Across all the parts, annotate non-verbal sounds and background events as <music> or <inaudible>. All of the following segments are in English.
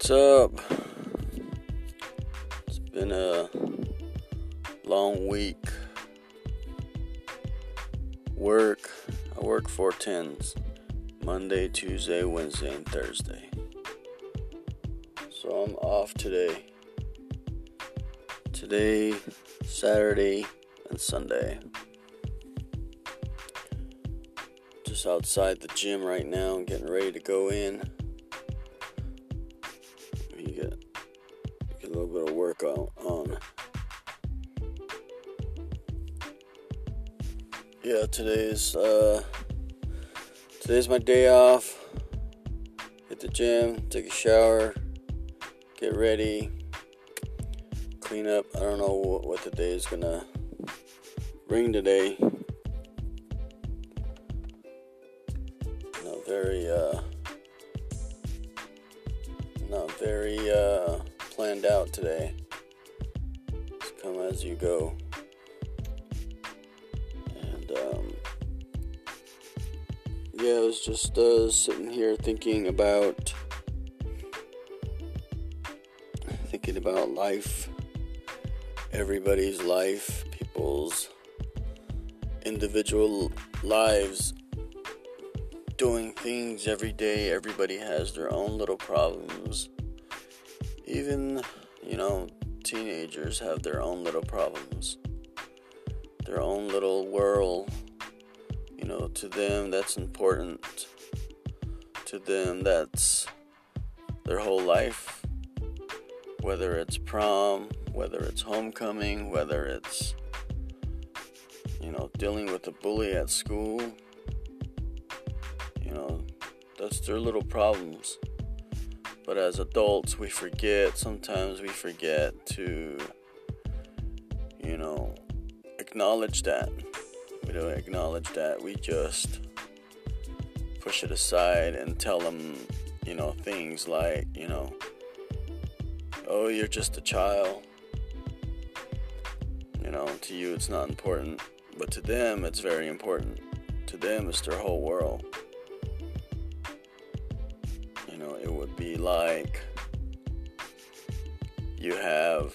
What's up? It's been a long week. Work. I work four tens Monday, Tuesday, Wednesday, and Thursday. So I'm off today. Today, Saturday, and Sunday. Just outside the gym right now, getting ready to go in. Workout on. Yeah, today's uh, today's my day off. Hit the gym, take a shower, get ready, clean up. I don't know what, what the day is gonna bring today. Not very uh, not very uh, planned out today. As you go. And um, yeah, I was just uh, sitting here thinking about thinking about life, everybody's life, people's individual lives doing things every day. Everybody has their own little problems. Even, you know, teenagers have their own little problems, their own little world. You know, to them, that's important. To them, that's their whole life. Whether it's prom, whether it's homecoming, whether it's, you know, dealing with a bully at school you know, that's their little problems. But as adults, we forget, sometimes we forget to, you know, acknowledge that. We don't acknowledge that. We just push it aside and tell them, you know, things like, you know, oh, you're just a child. You know, to you it's not important, but to them it's very important. To them it's their whole world. Would be like you have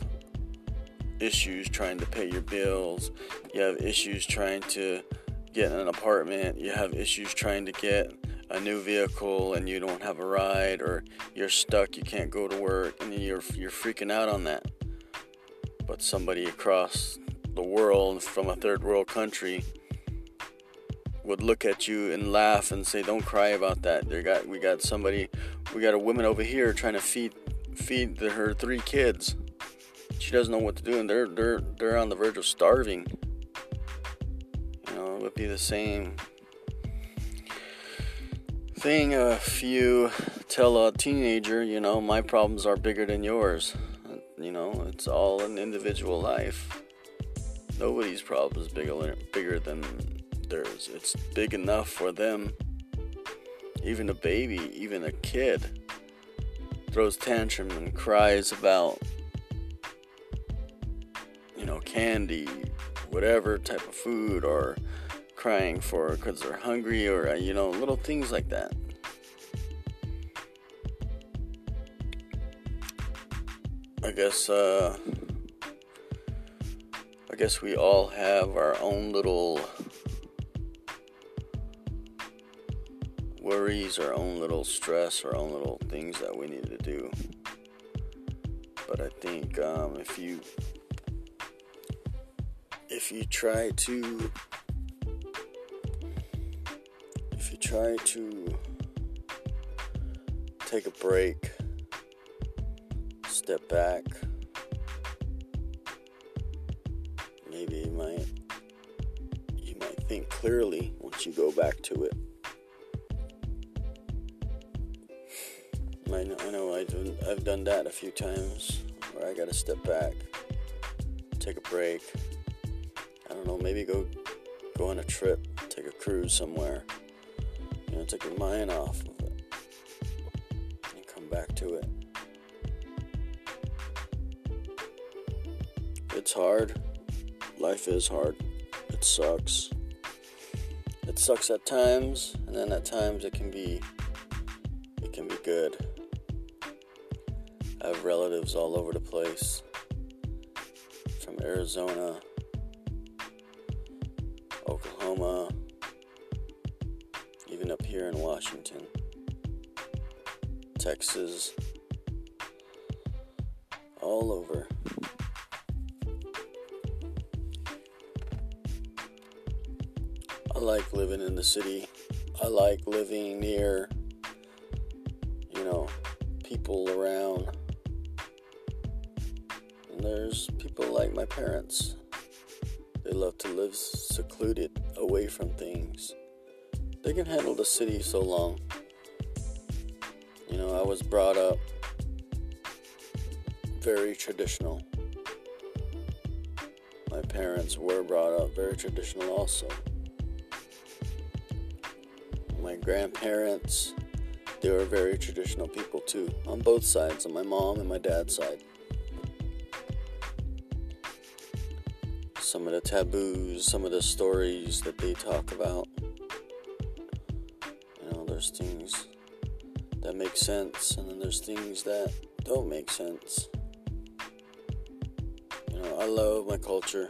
issues trying to pay your bills, you have issues trying to get an apartment, you have issues trying to get a new vehicle and you don't have a ride or you're stuck, you can't go to work and you're you're freaking out on that. But somebody across the world from a third world country would look at you and laugh and say, "Don't cry about that." There got we got somebody, we got a woman over here trying to feed feed the, her three kids. She doesn't know what to do, and they're they're they're on the verge of starving. You know, it would be the same thing if you tell a teenager, you know, my problems are bigger than yours. You know, it's all an individual life. Nobody's problem is bigger bigger than It's big enough for them. Even a baby, even a kid, throws tantrum and cries about, you know, candy, whatever type of food, or crying for because they're hungry, or, you know, little things like that. I guess, uh, I guess we all have our own little worries, our own little stress, our own little things that we need to do. But I think um, if you if you try to if you try to take a break, step back, maybe you might you might think clearly once you go back to it. I've, done, I've done that a few times where I gotta step back, take a break. I don't know, maybe go go on a trip, take a cruise somewhere. You know, take your mind off of it and come back to it. It's hard. Life is hard. It sucks. It sucks at times, and then at times it can be it can be good. I have relatives all over the place from Arizona, Oklahoma, even up here in Washington, Texas, all over. I like living in the city. I like living near, you know, people around. There's people like my parents. They love to live secluded, away from things. They can handle the city so long. You know, I was brought up very traditional. My parents were brought up very traditional also. My grandparents, they were very traditional people too, on both sides, on my mom and my dad's side. Some of the taboos, some of the stories that they talk about. You know, there's things that make sense, and then there's things that don't make sense. You know, I love my culture.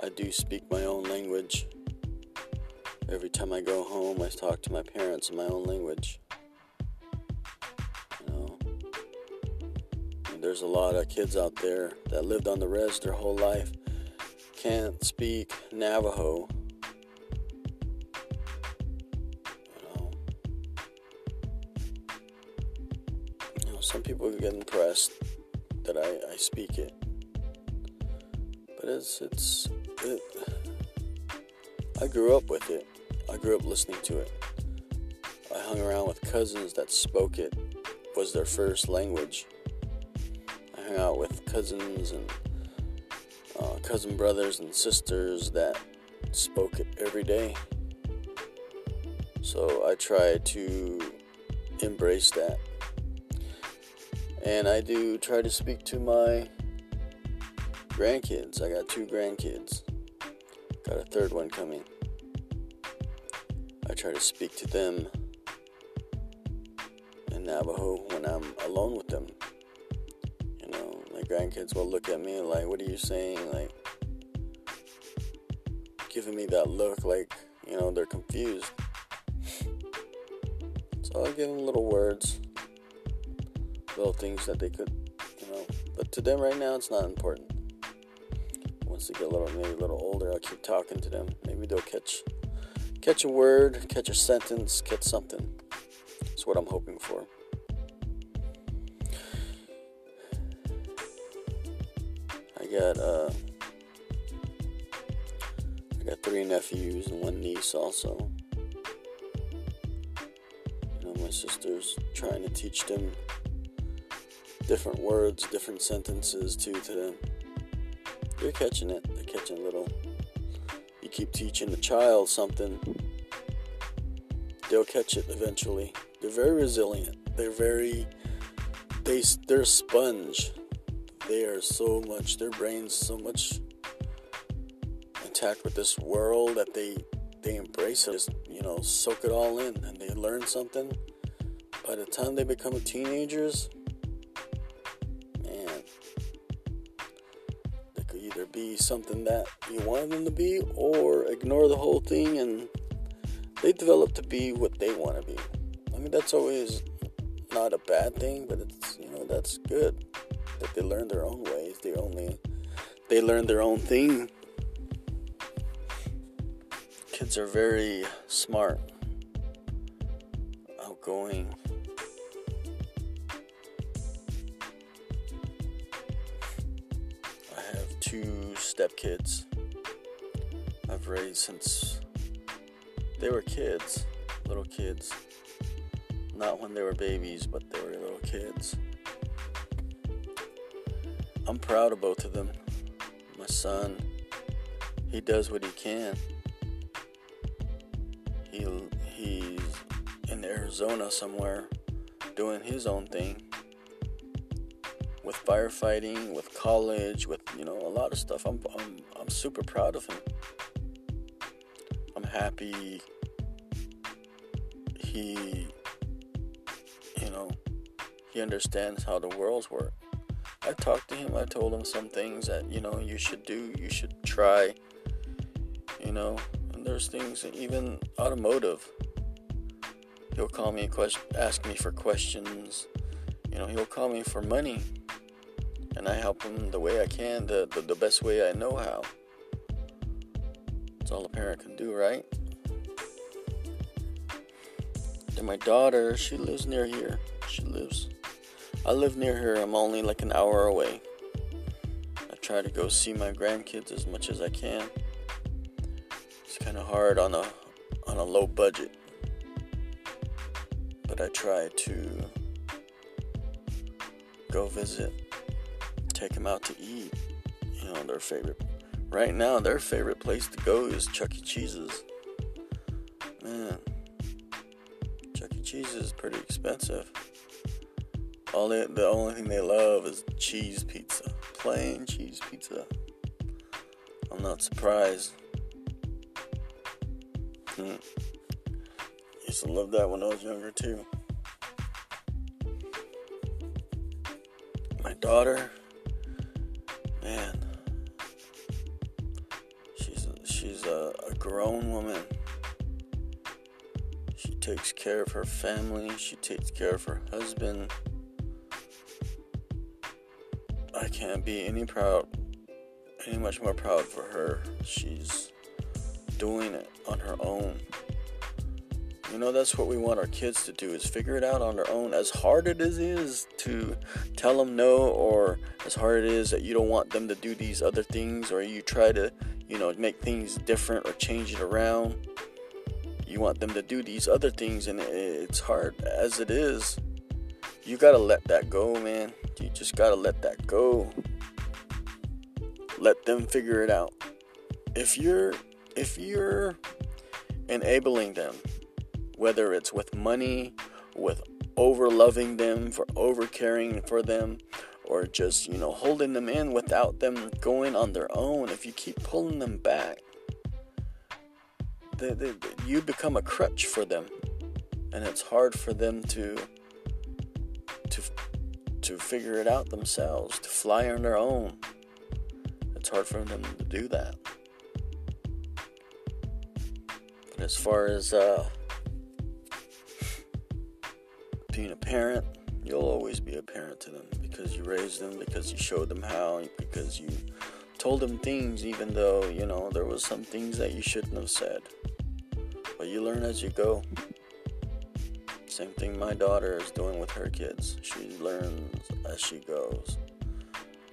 I do speak my own language. Every time I go home, I talk to my parents in my own language. You know, there's a lot of kids out there that lived on the res their whole life, can't speak Navajo. You know, you know some people get impressed that I, I speak it, but it's it's it. I grew up with it. I grew up listening to it. I hung around with cousins that spoke it, was their first language. I hung out with cousins and uh, cousin brothers and sisters that spoke it every day. So I try to embrace that. And I do try to speak to my grandkids. I got two grandkids, got a third one coming. I try to speak to them in Navajo when I'm alone with them. Grandkids will look at me like, What are you saying? Like, giving me that look like, you know, they're confused. So I'll give them little words, little things that they could, you know, but to them right now it's not important. Once they get a little, maybe a little older, I'll keep talking to them. Maybe they'll catch catch a word, catch a sentence, catch something. That's what I'm hoping for. Got uh I got three nephews and one niece also. You know, my sister's trying to teach them different words, different sentences too to them. They're catching it. They're catching little you keep teaching the child something, they'll catch it eventually. They're very resilient. They're very they they're sponge. They are so much their brains so much intact with this world that they they embrace it. Just, you know, soak it all in and they learn something. By the time they become teenagers, man, they could either be something that you wanted them to be or ignore the whole thing and they develop to be what they want to be. I mean, that's always not a bad thing, but it's you know that's good that they learn their own ways. They only they learn their own thing. Kids are very smart, outgoing. I have two stepkids I've raised since they were kids, little kids. Not when they were babies, but they were little kids. I'm proud of both of them. My son, he does what he can. He he's in Arizona somewhere doing his own thing with firefighting, with college, with you know a lot of stuff. I'm I'm I'm super proud of him. I'm happy he you know He understands how the worlds work. I talked to him. I told him some things that you know you should do. You should try. You know, and there's things even automotive. He'll call me question, ask me for questions. You know, he'll call me for money, and I help him the way I can, the the, the best way I know how. It's all a parent can do, right? And my daughter, she lives near here. She lives. I live near her. I'm only like an hour away. I try to go see my grandkids as much as I can. It's kind of hard on a on a low budget, but I try to go visit, take them out to eat. You know, their favorite. Right now, their favorite place to go is Chuck E. Cheese's. Man, Chuck E. cheese is pretty expensive. All they, the only thing they love is cheese pizza, plain cheese pizza. I'm not surprised. Hmm. Used to love that when I was younger too. My daughter, man, she's a, she's a, a grown woman She takes care of her family, she takes care of her husband. I can't be any proud, any much more proud for her. She's doing it on her own. You know, that's what we want our kids to do is figure it out on their own. As hard as it is to tell them no, or as hard it is that you don't want them to do these other things, or you try to, you know, make things different or change it around you want them to do these other things and it's hard as it is you gotta let that go man. You just gotta let that go. Let them figure it out. If you're if you're enabling them whether it's with money with over loving them for over caring for them or just you know holding them in without them going on their own if you keep pulling them back you become a crutch for them, and it's hard for them to to to figure it out themselves, to fly on their own. It's hard for them to do that. But as far as uh, being a parent, you'll always be a parent to them because you raised them, because you showed them how, because you told them things even though, you know, there was some things that you shouldn't have said. But you learn as you go. Same thing my daughter is doing with her kids. She learns as she goes.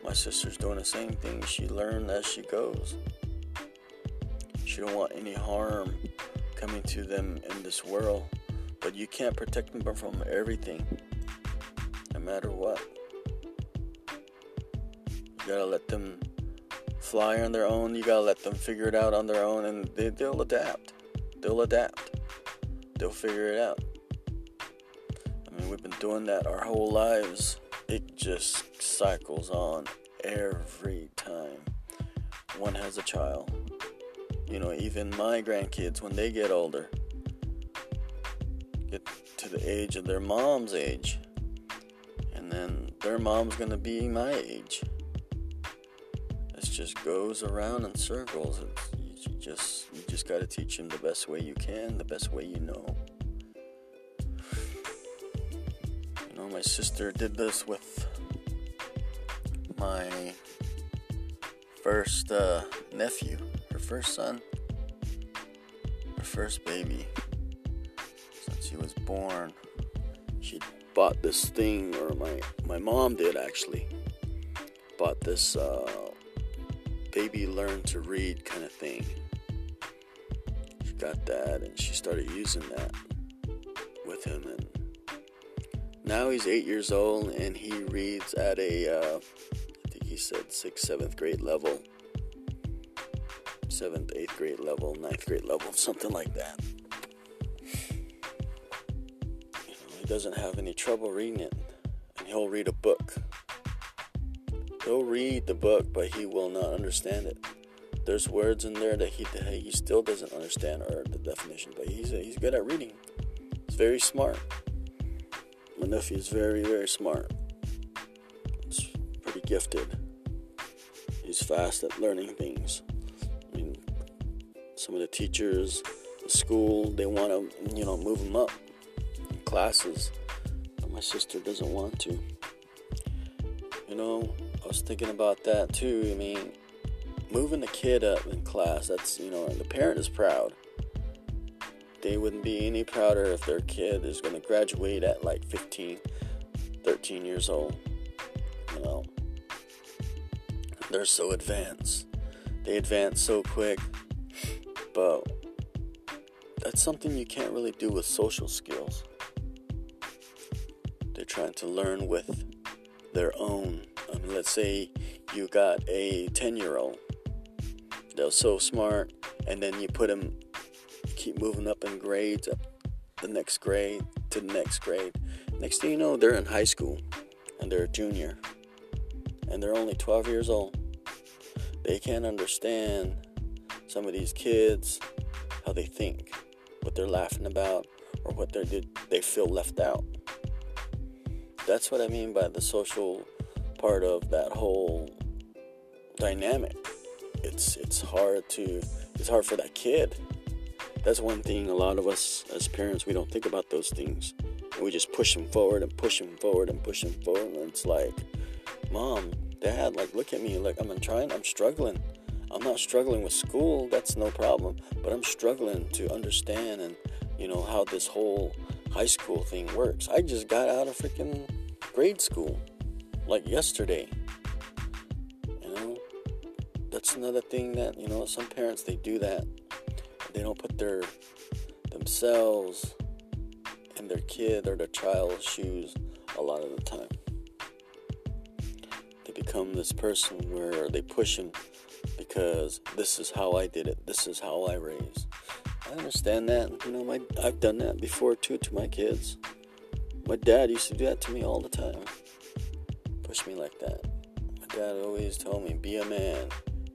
My sister's doing the same thing. She learns as she goes. She don't want any harm coming to them in this world. But you can't protect them from everything. No matter what. You gotta let them fly on their own. You gotta let them figure it out on their own and they, they'll adapt they'll adapt. They'll figure it out. Doing that our whole lives. It just cycles on every time one has a child. You know, even my grandkids, when they get older, get to the age of their mom's age, and then their mom's gonna be my age. It just goes around in circles. It's, you just you just got to teach them the best way you can, the best way you know. My sister did this with my first uh, nephew, her first son, her first baby. Since he was born, she bought this thing, or my my mom did actually, bought this. Uh, baby learn to read kind of thing. She got that and she started using that with him and now he's eight years old and he reads at a uh, I think he said sixth, seventh grade level. Seventh, eighth grade level, ninth grade level, <laughs> something like that. You know, he doesn't have any trouble reading it. And he'll read a book He'll read the book, but he will not understand it. There's words in there that he he still doesn't understand or the definition, but he's he's good at reading. He's very smart. My nephew is very, very smart. He's pretty gifted. He's fast at learning things. I mean, some of the teachers, the school, they want to, you know, move him up in classes, but my sister doesn't want to. You know, I was thinking about that too. I mean, moving the kid up in class, that's, you know, the parent is proud they wouldn't be any prouder if their kid is going to graduate at like 15, 13 years old. You know, they're so advanced. They advance so quick, but that's something you can't really do with social skills. They're trying to learn with their own. I mean, let's say you got a 10 year old, they're so smart, and then you put them keep moving up in grades, up the next grade to the next grade. Next thing you know, they're in high school and they're a junior and they're only 12 years old. They can't understand some of these kids, how they think, what they're laughing about, or what they they feel left out. That's what I mean by the social part of that whole dynamic. It's it's hard to it's hard for that kid that's one thing a lot of us as parents we don't think about those things. And we just push them forward and push them forward and push them forward. And it's like mom dad like look at me. Like i'm trying i'm struggling. I'm not struggling with school that's no problem. But i'm struggling to understand and you know how this whole high school thing works. I just got out of freaking grade school like yesterday. You know? That's another thing that you know some parents they do that they don't put their themselves in their kid or their child's shoes a lot of the time. They become this person where they push them because this is how I did it. This is how I raised. I understand that. You know, my I've done that before too to my kids. My dad used to do that to me all the time. Push me like that. My dad always told me, "Be a man.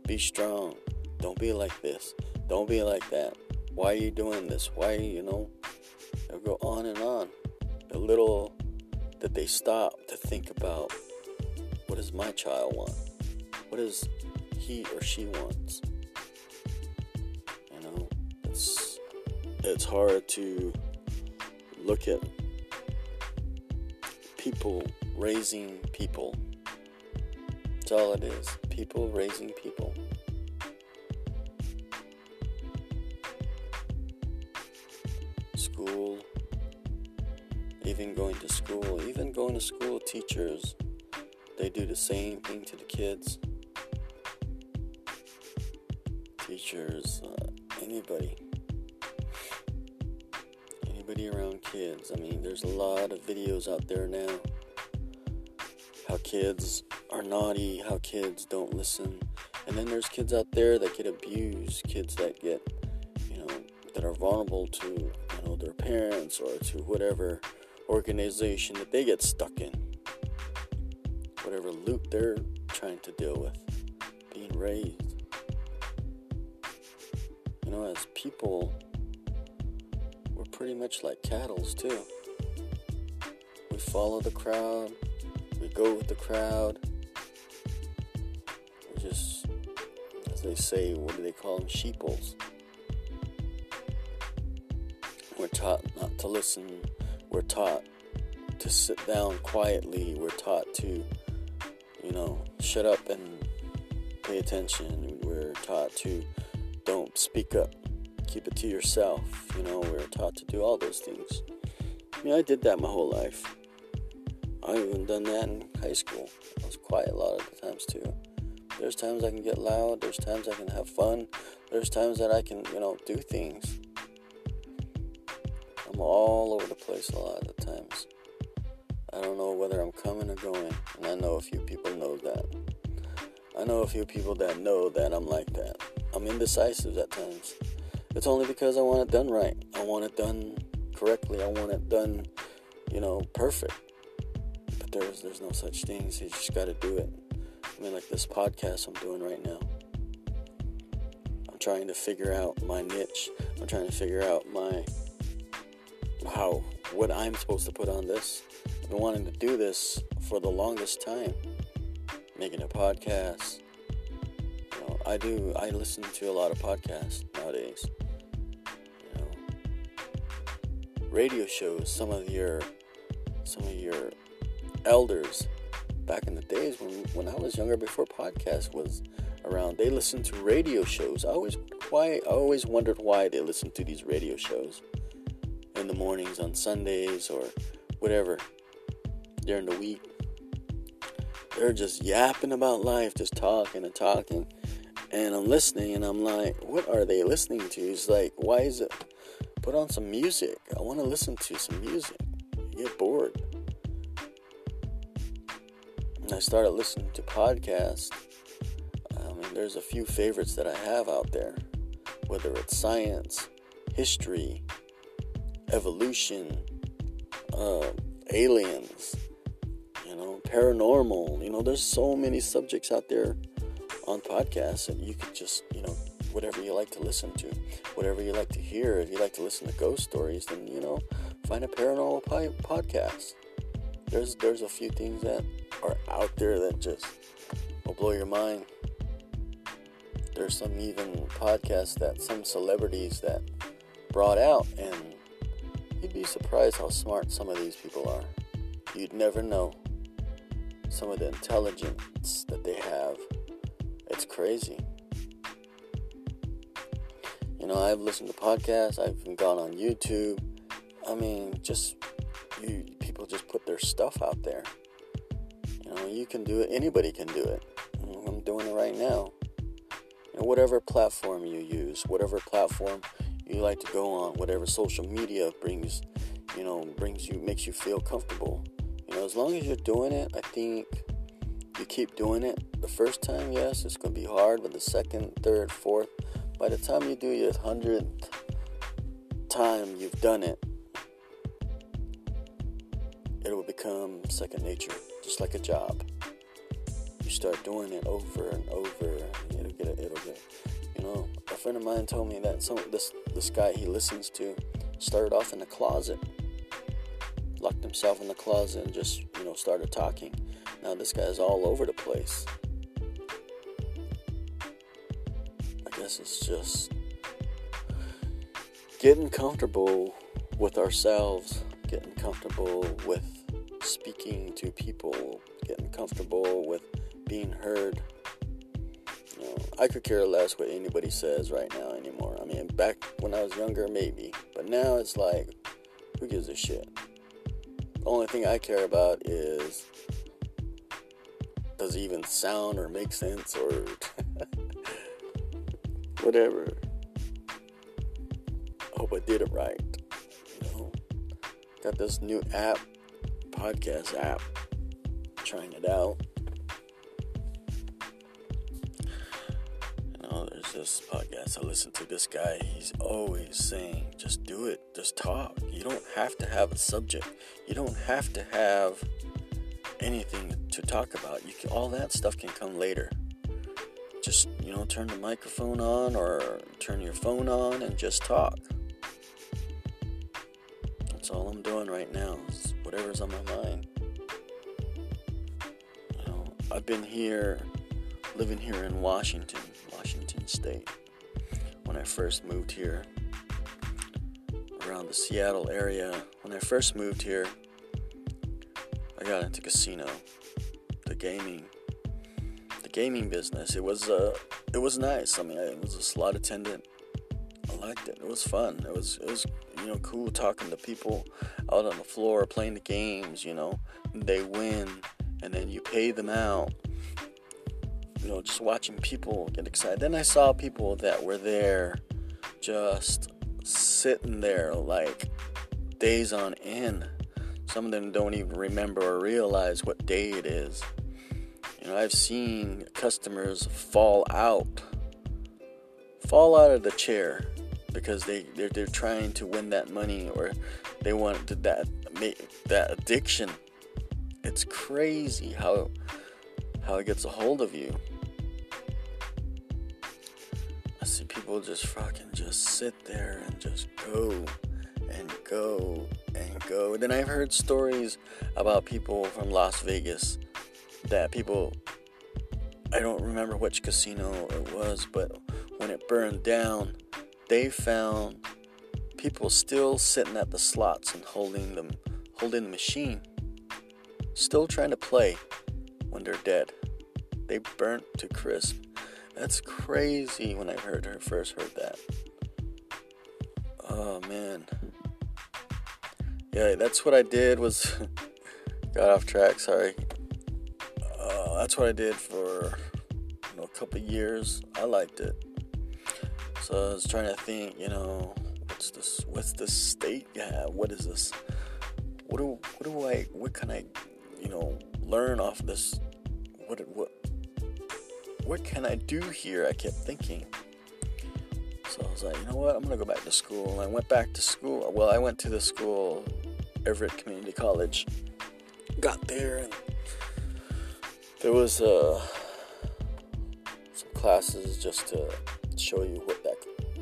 Be strong. Don't be like this. Don't be like that. Why are you doing this? Why, you know? They'll go on and on. A little that they stop to think about what does my child want? What does he or she wants? You know, it's it's hard to look at people raising people. That's all it is. People raising people. School, even going to school, even going to school, teachers, they do the same thing to the kids. Teachers, uh, anybody, anybody around kids. I mean, there's a lot of videos out there now. How kids are naughty, how kids don't listen. And then there's kids out there that get abused, kids that get, that are vulnerable to you know, their parents or to whatever organization that they get stuck in. Whatever loop they're trying to deal with. Being raised. You know, as people, we're pretty much like cattle too. We follow the crowd, we go with the crowd. We just, as they say, what do they call them? Sheeples. We're taught not to listen. We're taught to sit down quietly. We're taught to, you know, shut up and pay attention. We're taught to don't speak up. Keep it to yourself. You know, we're taught to do all those things. I mean, I did that my whole life. I even done that in high school. I was quiet a lot of the times too. There's times I can get loud. There's times I can have fun. There's times that I can, you know, do things. I'm all over the place a lot of times. I don't know whether I'm coming or going, and I know a few people know that. I know a few people that know that I'm like that. I'm indecisive at times. It's only because I want it done right. I want it done correctly. I want it done, you know, perfect. But there's there's no such things. You just got to do it. I mean, like this podcast I'm doing right now. I'm trying to figure out my niche. I'm trying to figure out my how what I'm supposed to put on this. I've been wanting to do this for the longest time, making a podcast. You know, I do. I listen to a lot of podcasts nowadays. You know, radio shows. Some of your, some of your elders back in the days when when I was younger, before podcast was around, they listened to radio shows. I always why I always wondered why they listened to these radio shows in the mornings on Sundays or whatever during the week. They're just yapping about life, just talking and talking. And I'm listening and I'm like, what are they listening to? It's like, why is it? Put on some music. I want to listen to some music. You get bored. And I started listening to podcasts. I mean, there's a few favorites that I have out there, whether it's science, history, evolution, uh, aliens, you know, paranormal. You know, there's so many subjects out there on podcasts, and you could just, you know, whatever you like to listen to, whatever you like to hear. If you like to listen to ghost stories, then you know, find a paranormal podcast. There's there's a few things that are out there that just will blow your mind. There's some even podcasts that some celebrities that brought out, and you'd be surprised how smart some of these people are. You'd never know some of the intelligence that they have. It's crazy. You know, I've listened to podcasts, I've gone on YouTube. I mean, just you people just put their stuff out there. You know, you can do it. Anybody can do it. I'm doing it right now. Know, whatever platform you use, whatever platform you like to go on, whatever social media brings, you know, brings you, makes you feel comfortable. You know, as long as you're doing it, I think you keep doing it. The first time, yes, it's going to be hard, but the second, third, fourth, by the time you do your hundredth time you've done it, it will become second nature, just like a job. You start doing it over and over, it'll get, it'll get. You know, a friend of mine told me that some this this guy he listens to started off in the closet, locked himself in the closet, and just you know started talking. Now this guy's all over the place. I guess it's just getting comfortable with ourselves, getting comfortable with speaking to people, getting comfortable with being heard. I could care less what anybody says right now anymore. I mean, back when I was younger, maybe, but now it's like, who gives a shit? The only thing I care about is does it even sound or make sense or <laughs> whatever. I hope I did it right. You know, got this new app podcast app. Trying it out. This podcast I listen to. This guy, he's always saying, just do it, just talk. You don't have to have a subject, you don't have to have anything to talk about. You can, all that stuff can come later. Just, you know, turn the microphone on or turn your phone on and just talk. That's all I'm doing right now. Is whatever's on my mind. You know, I've been here, living here in Washington, Washington State. When I first moved here, around the Seattle area, when I first moved here, I got into casino, the gaming, the gaming business. It was uh, it was nice. I mean, I was a slot attendant. I liked it. It was fun. It was it was you know, cool talking to people out on the floor playing the games, you know. They win and then you pay them out. You know, just watching people get excited. Then I saw people that were there just sitting there like days on end. Some of them don't even remember or realize what day it is. You know, I've seen customers fall out, fall out of the chair because they they're, they're trying to win that money or they want that that addiction it's crazy how how it gets a hold of you see people just fucking just sit there and just go and go and go. And Then I've heard stories about people from Las Vegas that people I don't remember which casino it was, but when it burned down, they found people still sitting at the slots and holding them holding the machine still trying to play when they're dead. They burnt to crisp. That's crazy when I heard her first heard that. Oh man. Yeah, that's what I did was <laughs> got off track, sorry. Uh, that's what I did for you know, a couple years. I liked it. So I was trying to think, you know, what's this what's this state yeah, what is this? What do what do I what can I you know learn off this what what what can I do here? I kept thinking. So I was like, you know what? I'm gonna go back to school. And I went back to school. Well, I went to the school, Everett Community College. Got there and there was uh, some classes just to show you what that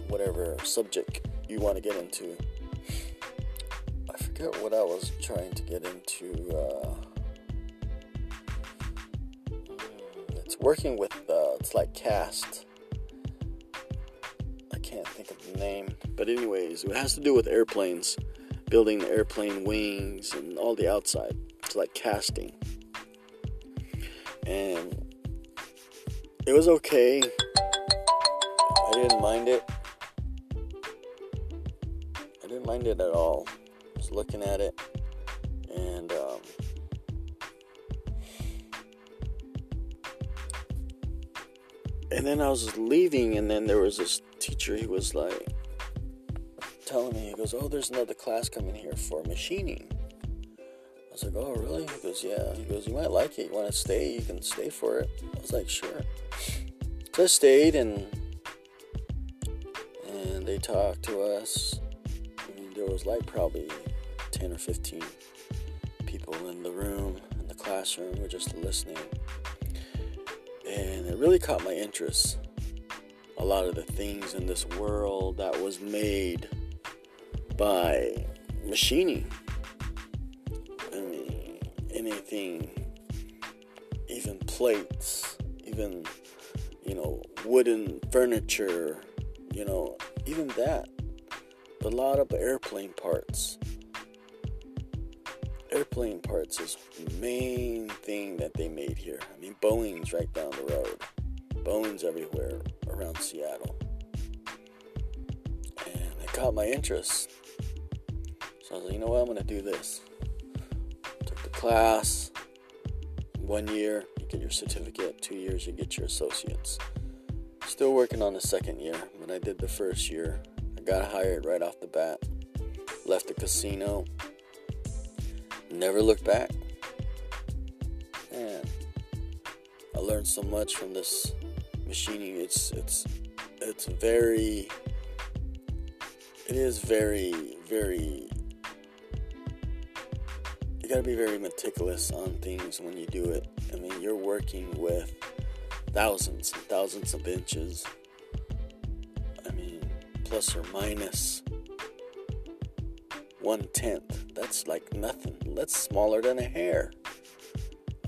whatever subject you want to get into. I forget what I was trying to get into. Uh, it's working with uh, it's like cast. I can't think of the name but anyways it has to do with airplanes building the airplane wings and all the outside. It's like casting. And it was okay. I didn't mind it. I didn't mind it at all. I was looking at it and then I was leaving, and then there was this teacher. He was like telling me, he goes, "Oh, there's another class coming here for machining." I was like, "Oh, really?" He goes, "Yeah." He goes, "You might like it. You want to stay? You can stay for it." I was like, "Sure." So I stayed, and and they talked to us. I mean, there was like probably ten or fifteen people in the room in the classroom. We're just listening and it really caught my interest. A lot of the things in this world that was made by machining. I mean, anything, even plates, even, you know, wooden furniture, you know, even that. A lot of airplane parts airplane parts is the main thing that they made here. I mean, Boeing's right down the road. Boeing's everywhere around Seattle. And it caught my interest. So I was like, you know what, I'm going to do this. Took the class. One year, you get your certificate. Two years, you get your associates. Still working on the second year, but I did the first year. I got hired right off the bat. Left the casino never looked back. Man, I learned so much from this machining. It's it's it's very it is very very you got to be very meticulous on things when you do it. I mean, you're working with thousands and thousands of inches. I mean, plus or minus one tenth. That's like nothing. That's smaller than a hair.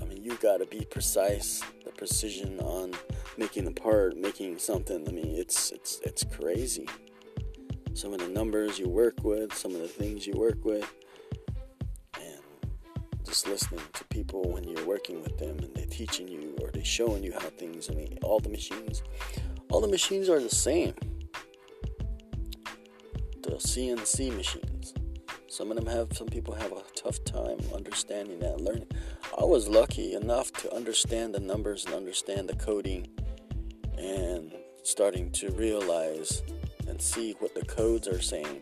I mean, you got to be precise. The precision on making a part, making something. I mean, it's it's it's crazy. Some of the numbers you work with, some of the things you work with, and just listening to people when you're working with them and they're teaching you or they're showing you how things. I mean, all the machines, all the machines are the same. The CNC machines some of them have, some people have a tough time understanding that, learning. I was lucky enough to understand the numbers and understand the coding and starting to realize and see what the codes are saying,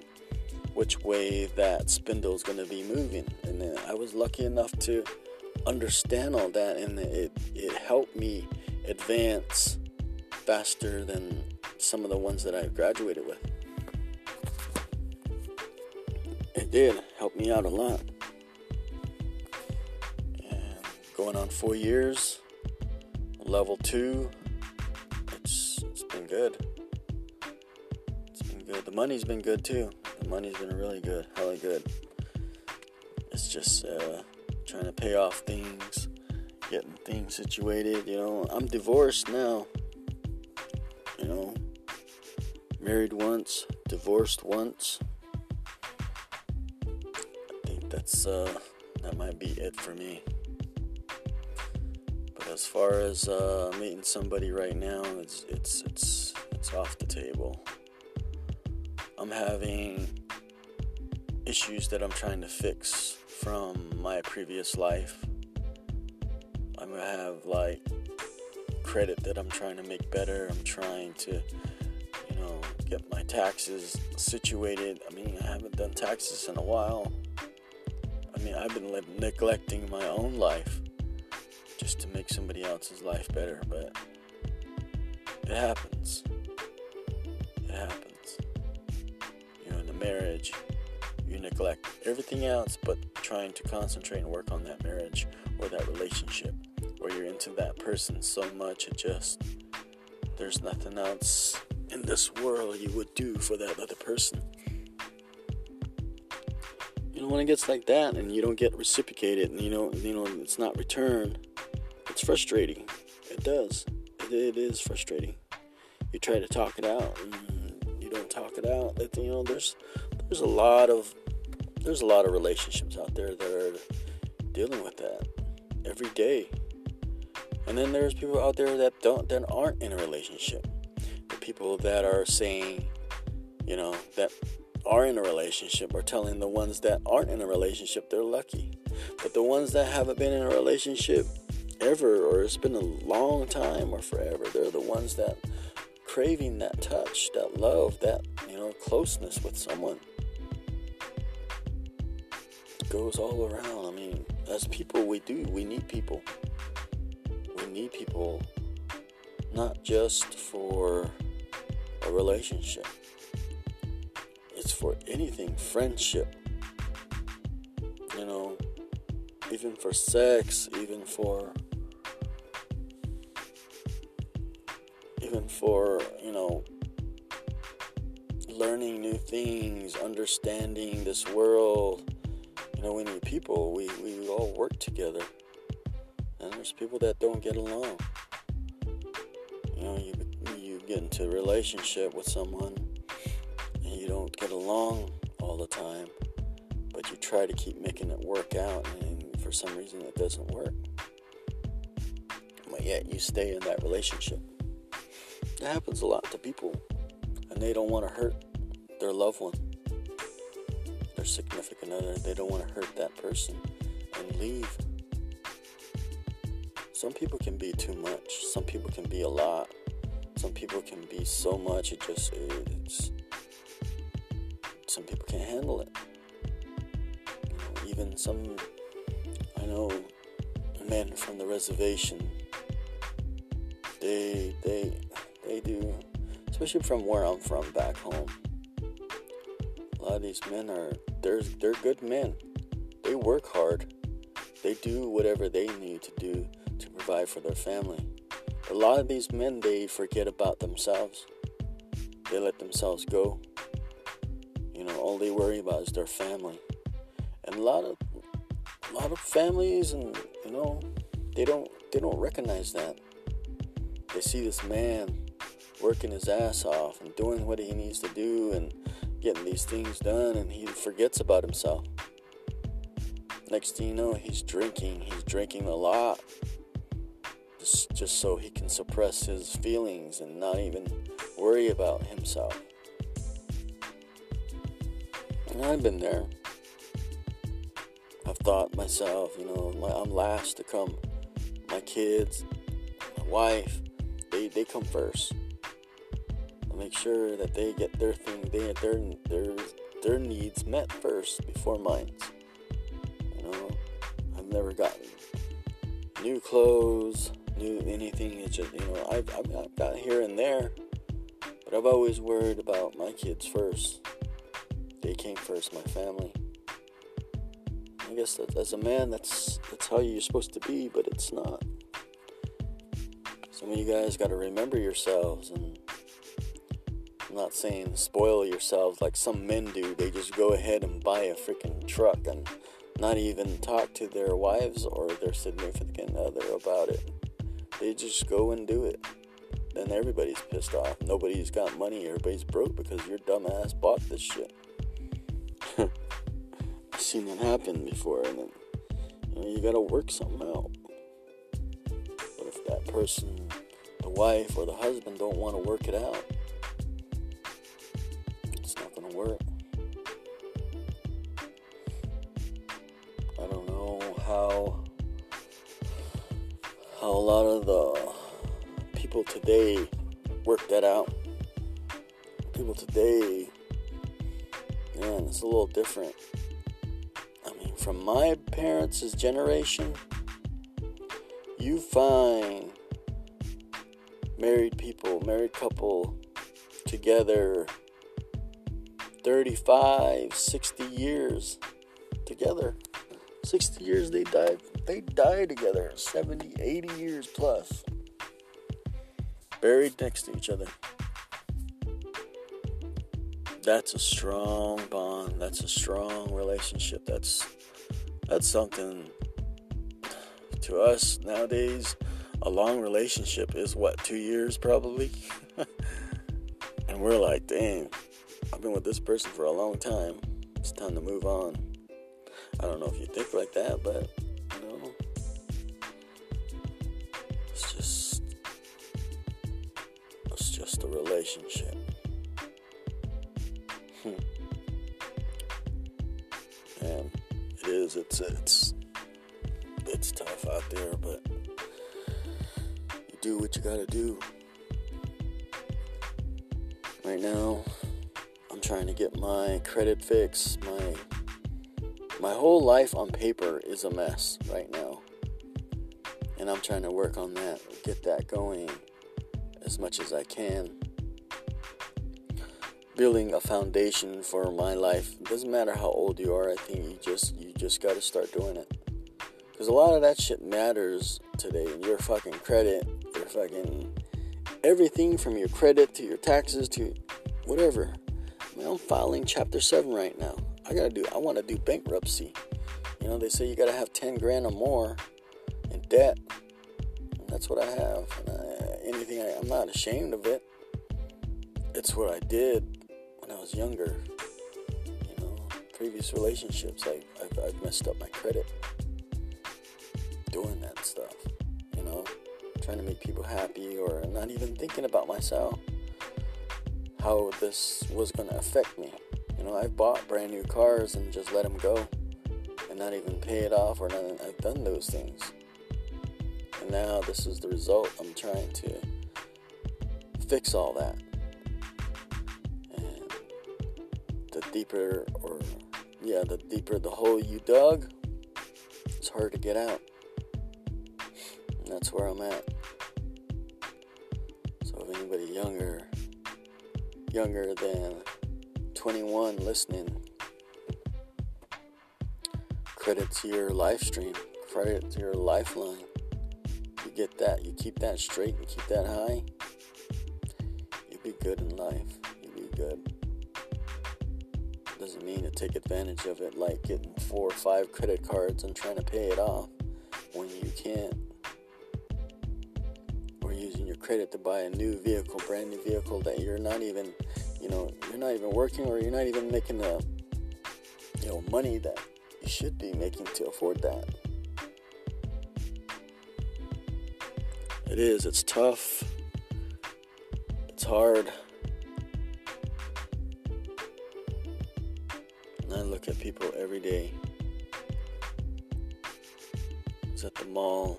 which way that spindle is going to be moving. And then I was lucky enough to understand all that, and it, it helped me advance faster than some of the ones that I graduated with. Did help me out a lot. And going on four years, level two, it's it's been good. It's been good. The money's been good too. The money's been really good, hella good. It's just uh, trying to pay off things, getting things situated. You know, I'm divorced now. You know, married once, divorced once. That's uh, that might be it for me. But as far as uh, meeting somebody right now, it's it's it's it's off the table. I'm having issues that I'm trying to fix from my previous life. I'm gonna have like credit that I'm trying to make better. I'm trying to, you know, get my taxes situated. I mean, I haven't done taxes in a while. Mean, I've been neglecting my own life just to make somebody else's life better, but it happens. It happens. You know, in the marriage, you neglect everything else but trying to concentrate and work on that marriage or that relationship or you're into that person so much it just there's nothing else in this world you would do for that other person know when it gets like that and you don't get reciprocated and you know you know it's not returned it's frustrating. It does. It, it is frustrating. You try to talk it out and you don't talk it out. That you know there's there's a lot of there's a lot of relationships out there that are dealing with that every day. And then there's people out there that don't that aren't in a relationship. The people that are saying you know that are in a relationship are telling the ones that aren't in a relationship they're lucky. But the ones that haven't been in a relationship ever or it's been a long time or forever they're the ones that craving that touch that love that you know closeness with someone it goes all around. I mean as people we do we need people. We need people not just for a relationship it's for anything friendship you know even for sex even for even for you know learning new things understanding this world. You know we need people. We, we all work together. And there's people that don't get along. You know you, you get into a relationship with someone you don't get along all the time but you try to keep making it work out and for some reason it doesn't work but yet you stay in that relationship it happens a lot to people, and they don't want to hurt their loved one, their significant other. They don't want to hurt that person and leave. Some people can be too much. Some people can be a lot. Some people can be so much it just it's. Some people can't handle it. You know, even some, I know, men from the reservation. They they they do, especially from where I'm from back home. A lot of these men are they're they're good men. They work hard. They do whatever they need to do to provide for their family. A lot of these men they forget about themselves. They let themselves go. You know, all they worry about is their family. And a lot of a lot of families and you know, they don't they don't recognize that. They see this man working his ass off and doing what he needs to do and getting these things done, and he forgets about himself. Next thing you know, he's drinking. He's drinking a lot just, just so he can suppress his feelings and not even worry about himself. And I've been there. I've thought myself, you know, I'm last to come. My kids, my wife, they, they come first I make sure that they get their thing, they their their their needs met first before mine. You know, I've never gotten new clothes, new anything. It's just you know, I've I've got here and there, but I've always worried about my kids first. Came first, my family. I guess that as a man, that's that's how you're supposed to be, but it's not. Some of you guys got to remember yourselves and I'm not saying spoil yourselves like some men do. They just go ahead and buy a freaking truck and not even talk to their wives or their significant other about it. They just go and do it. Then everybody's pissed off. Nobody's got money. Everybody's broke because your dumbass bought this shit. I've seen that happen before, and then you know you gotta work something out. But if that person, the wife or the husband, don't want to work it out, it's not gonna work. I don't know how how a lot of the people today work that out. People today, it's a little different. I mean, from my parents' generation, you find married people, married couple together 35, 60 years together. 60 years they died they die together 70 80 years plus buried next to each other that's a strong bond. That's a strong relationship. That's that's something to us nowadays. A long relationship is what two years probably? <laughs> And we're like damn i've been with this person for a long time. It's time to move on. I don't know if you think like that, but you know, it's just it's just a relationship. Is. It's it's it's tough out there, but you do what you gotta do. Right now, I'm trying to get my credit fixed, my my whole life on paper is a mess right now. And I'm trying to work on that, get that going as much as I can. Building a foundation for my life. It doesn't matter how old you are, I think you just you just gotta start doing it. Cause a lot of that shit matters today. Your fucking credit, your fucking everything from your credit to your taxes to whatever. I mean, I'm filing chapter seven right now. I gotta do. I want to do bankruptcy. You know, they say you gotta have ten grand or more in debt. And that's what I have. I, anything, I, I'm not ashamed of it. It's what I did when I was younger. You know, previous relationships, I, I've, I've messed up my credit doing that stuff. You know, trying to make people happy or not even thinking about myself. How this was gonna affect me. You know, I've bought brand new cars and just let them go and not even pay it off or nothing. I've done those things. And now this is the result. I'm trying to fix all that. Deeper, or yeah, the deeper the hole you dug, it's hard to get out. And that's where I'm at. So if anybody younger, younger than 21 listening. Credit to your live stream, credit to your lifeline. You get that, you keep that straight, and keep that high. You'll be good in life. You'll be good. Doesn't mean to take advantage of it like getting four or five credit cards and trying to pay it off when you can't. Or using your credit to buy a new vehicle, brand new vehicle that you're not even you know, you're not even working or you're not even making the, you know, money that you should be making to afford that. It is, it's tough. It's hard. I look at people every day. I was at the mall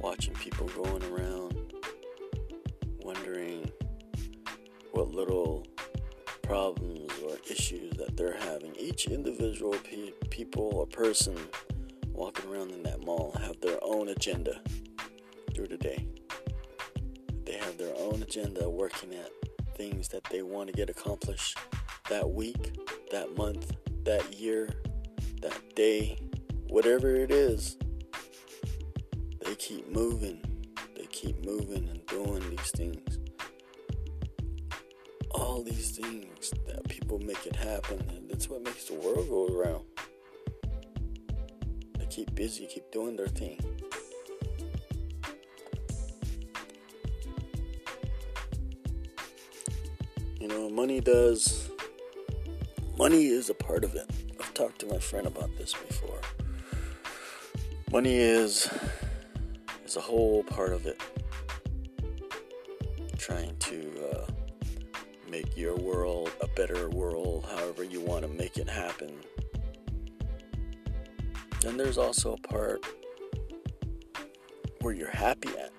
watching people going around wondering what little problems or issues that they're having. Each individual pe- people or person walking around in that mall have their own agenda through the day. They have their own agenda working at things that they want to get accomplished that week, that month, that year, that day, whatever it is. They keep moving. They keep moving and doing these things all these things that people make it happen, and that's what makes the world go around. They keep busy, keep doing their thing. You know, money does. Money is a part of it. I've talked to my friend about this before. Money is is a whole part of it. Trying to uh, make your world a better world, however you want to make it happen. Then there's also a part where you're happy at,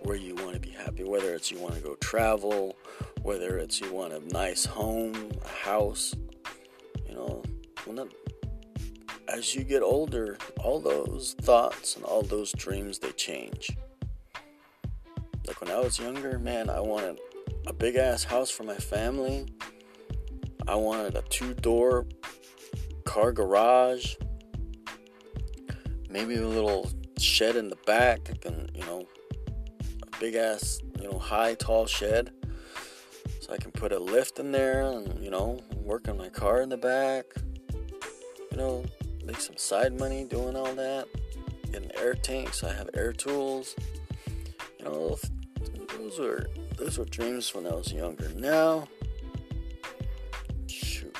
where you want to be happy, whether it's you want to go travel, whether it's you want a nice home, house, you know, not, as you get older, all those thoughts and all those dreams they change. Like when I was younger, man, I wanted a big ass house for my family. I wanted a two door car garage. Maybe a little shed in the back, and you know, a big ass, you know, high, tall shed. So I can put a lift in there and, you know, work on my car in the back. You know, make some side money doing all that. Get an air tank so I have air tools. You know, those were those were dreams when I was younger. Now, shoot,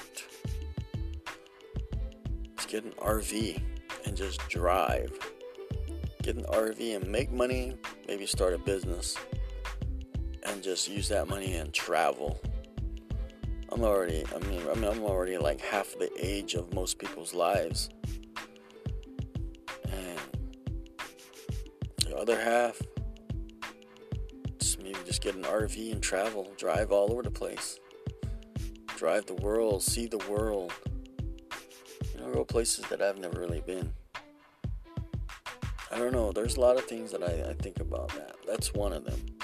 let's get an RV and just drive. Get an RV and make money. Maybe start a business and just use that money and travel. I'm already, I mean, I mean, I'm already like half the age of most people's lives, and the other half just maybe just get an RV and travel, drive all over the place. Drive the world, see the world. You know, go places that I've never really been. I don't know, there's a lot of things that I, I think about that. That's one of them.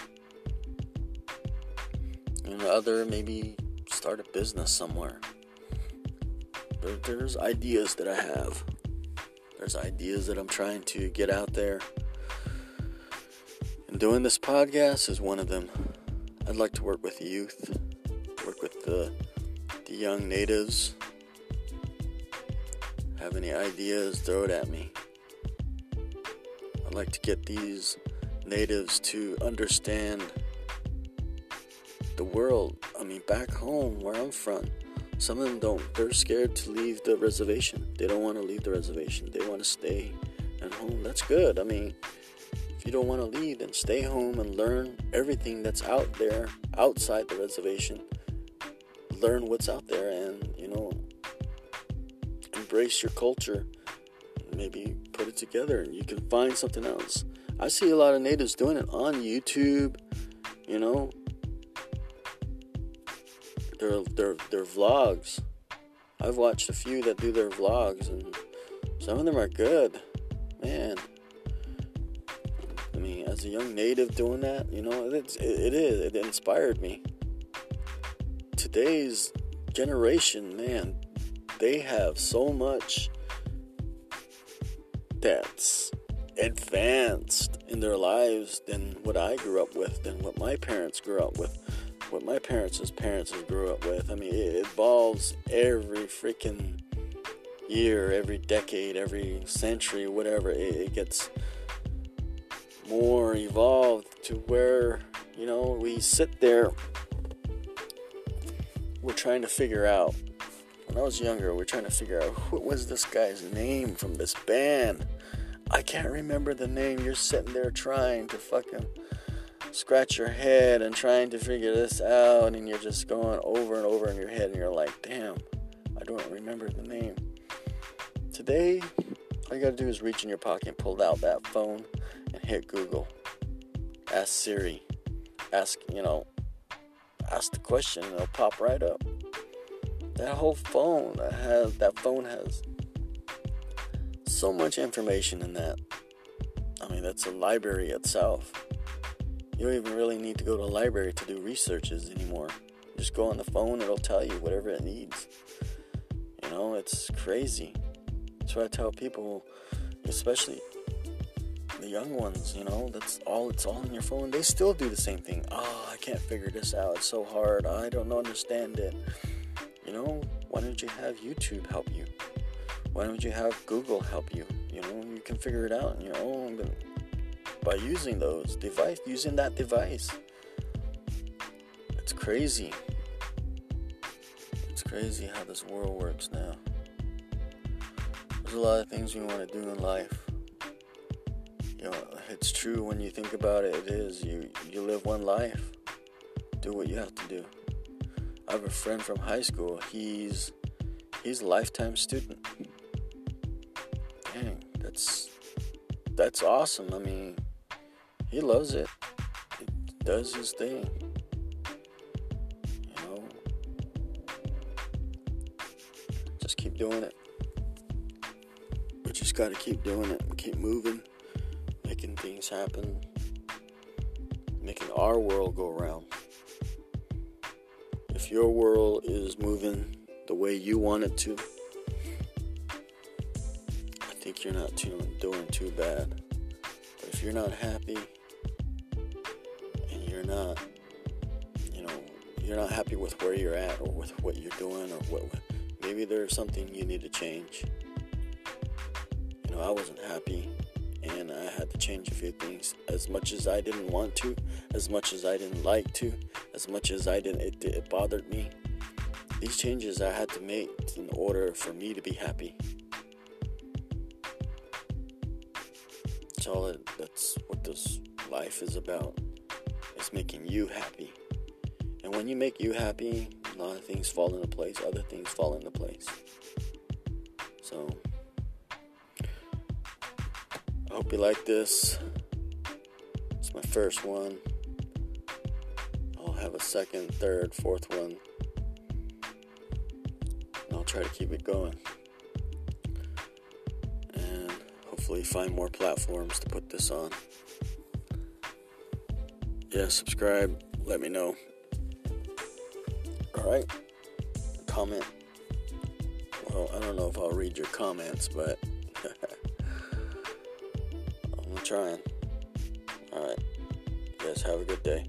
And the other, maybe start a business somewhere. There, there's ideas that I have. There's ideas that I'm trying to get out there and doing this podcast is one of them. I'd like to work with youth, work with the, the young natives. Have any ideas, throw it at me. I'd like to get these natives to understand the world. I mean, back home where I'm from, some of them don't. They're scared to leave the reservation. They don't want to leave the reservation. They want to stay at home. That's good. I mean, if you don't want to leave, then stay home and learn everything that's out there outside the reservation. Learn what's out there and, you know, embrace your culture. Maybe put it together and you can find something else. I see a lot of natives doing it on YouTube, you know. Their their their vlogs. I've watched a few that do their vlogs and some of them are good. Man, I mean, as a young native doing that, you know, it's, it, it is. It inspired me. Today's generation, man, they have so much that's advanced in their lives than what I grew up with, than what my parents grew up with, what my parents' parents grew up with. I mean, it evolves every freaking year, every decade, every century, whatever. It, it gets more evolved to where, you know, we sit there, we're trying to figure out. When I was younger, we're trying to figure out what was this guy's name from this band. I can't remember the name. You're sitting there trying to fucking scratch your head and trying to figure this out, and you're just going over and over in your head, and you're like, damn, I don't remember the name. Today, all you gotta do is reach in your pocket and pull out that phone and hit Google, ask Siri, ask, you know, ask the question and it'll pop right up. That whole phone that has that phone has so much information in that. I mean, that's a library itself. You don't even really need to go to a library to do researches anymore. Just go on the phone, it'll tell you whatever it needs. You know, it's crazy. That's what I tell people, especially the young ones, you know, that's all it's all in your phone. They still do the same thing. Oh, I can't figure this out. It's so hard. I don't understand it. You know, why don't you have YouTube help you? Why don't you have Google help you? You know, you can figure it out on your own by using those device, using that device. It's crazy. It's crazy how this world works now. There's a lot of things we want to do in life you know, it's true when you think about it. It is you. You live one life. Do what you have to do. I have a friend from high school. He's he's a lifetime student. Dang, that's that's awesome. I mean, he loves it. He does his thing. You know, just keep doing it. We just got to keep doing it keep moving making things happen, making our world go around. If your world is moving the way you want it to, I think you're not too, doing too bad. But if you're not happy not, you know, you're not happy with where you're at or with what you're doing or what, maybe there's something you need to change. You know, I wasn't happy and I had to change a few things. As much as I didn't want to, as much as I didn't like to, as much as I didn't, it, it bothered me. These changes I had to make in order for me to be happy. That's all. It, that's what this life is about. Making you happy. And when you make you happy, a lot of things fall into place. Other things fall into place. So. I hope you like this. It's my first one. I'll have a second, third, fourth one. And I'll try to keep it going. And hopefully find more platforms to put this on. Yeah, subscribe. Let me know. Alright. Comment. Well, I don't know if I'll read your comments, but <laughs> I'm trying. Alright. You guys have a good day.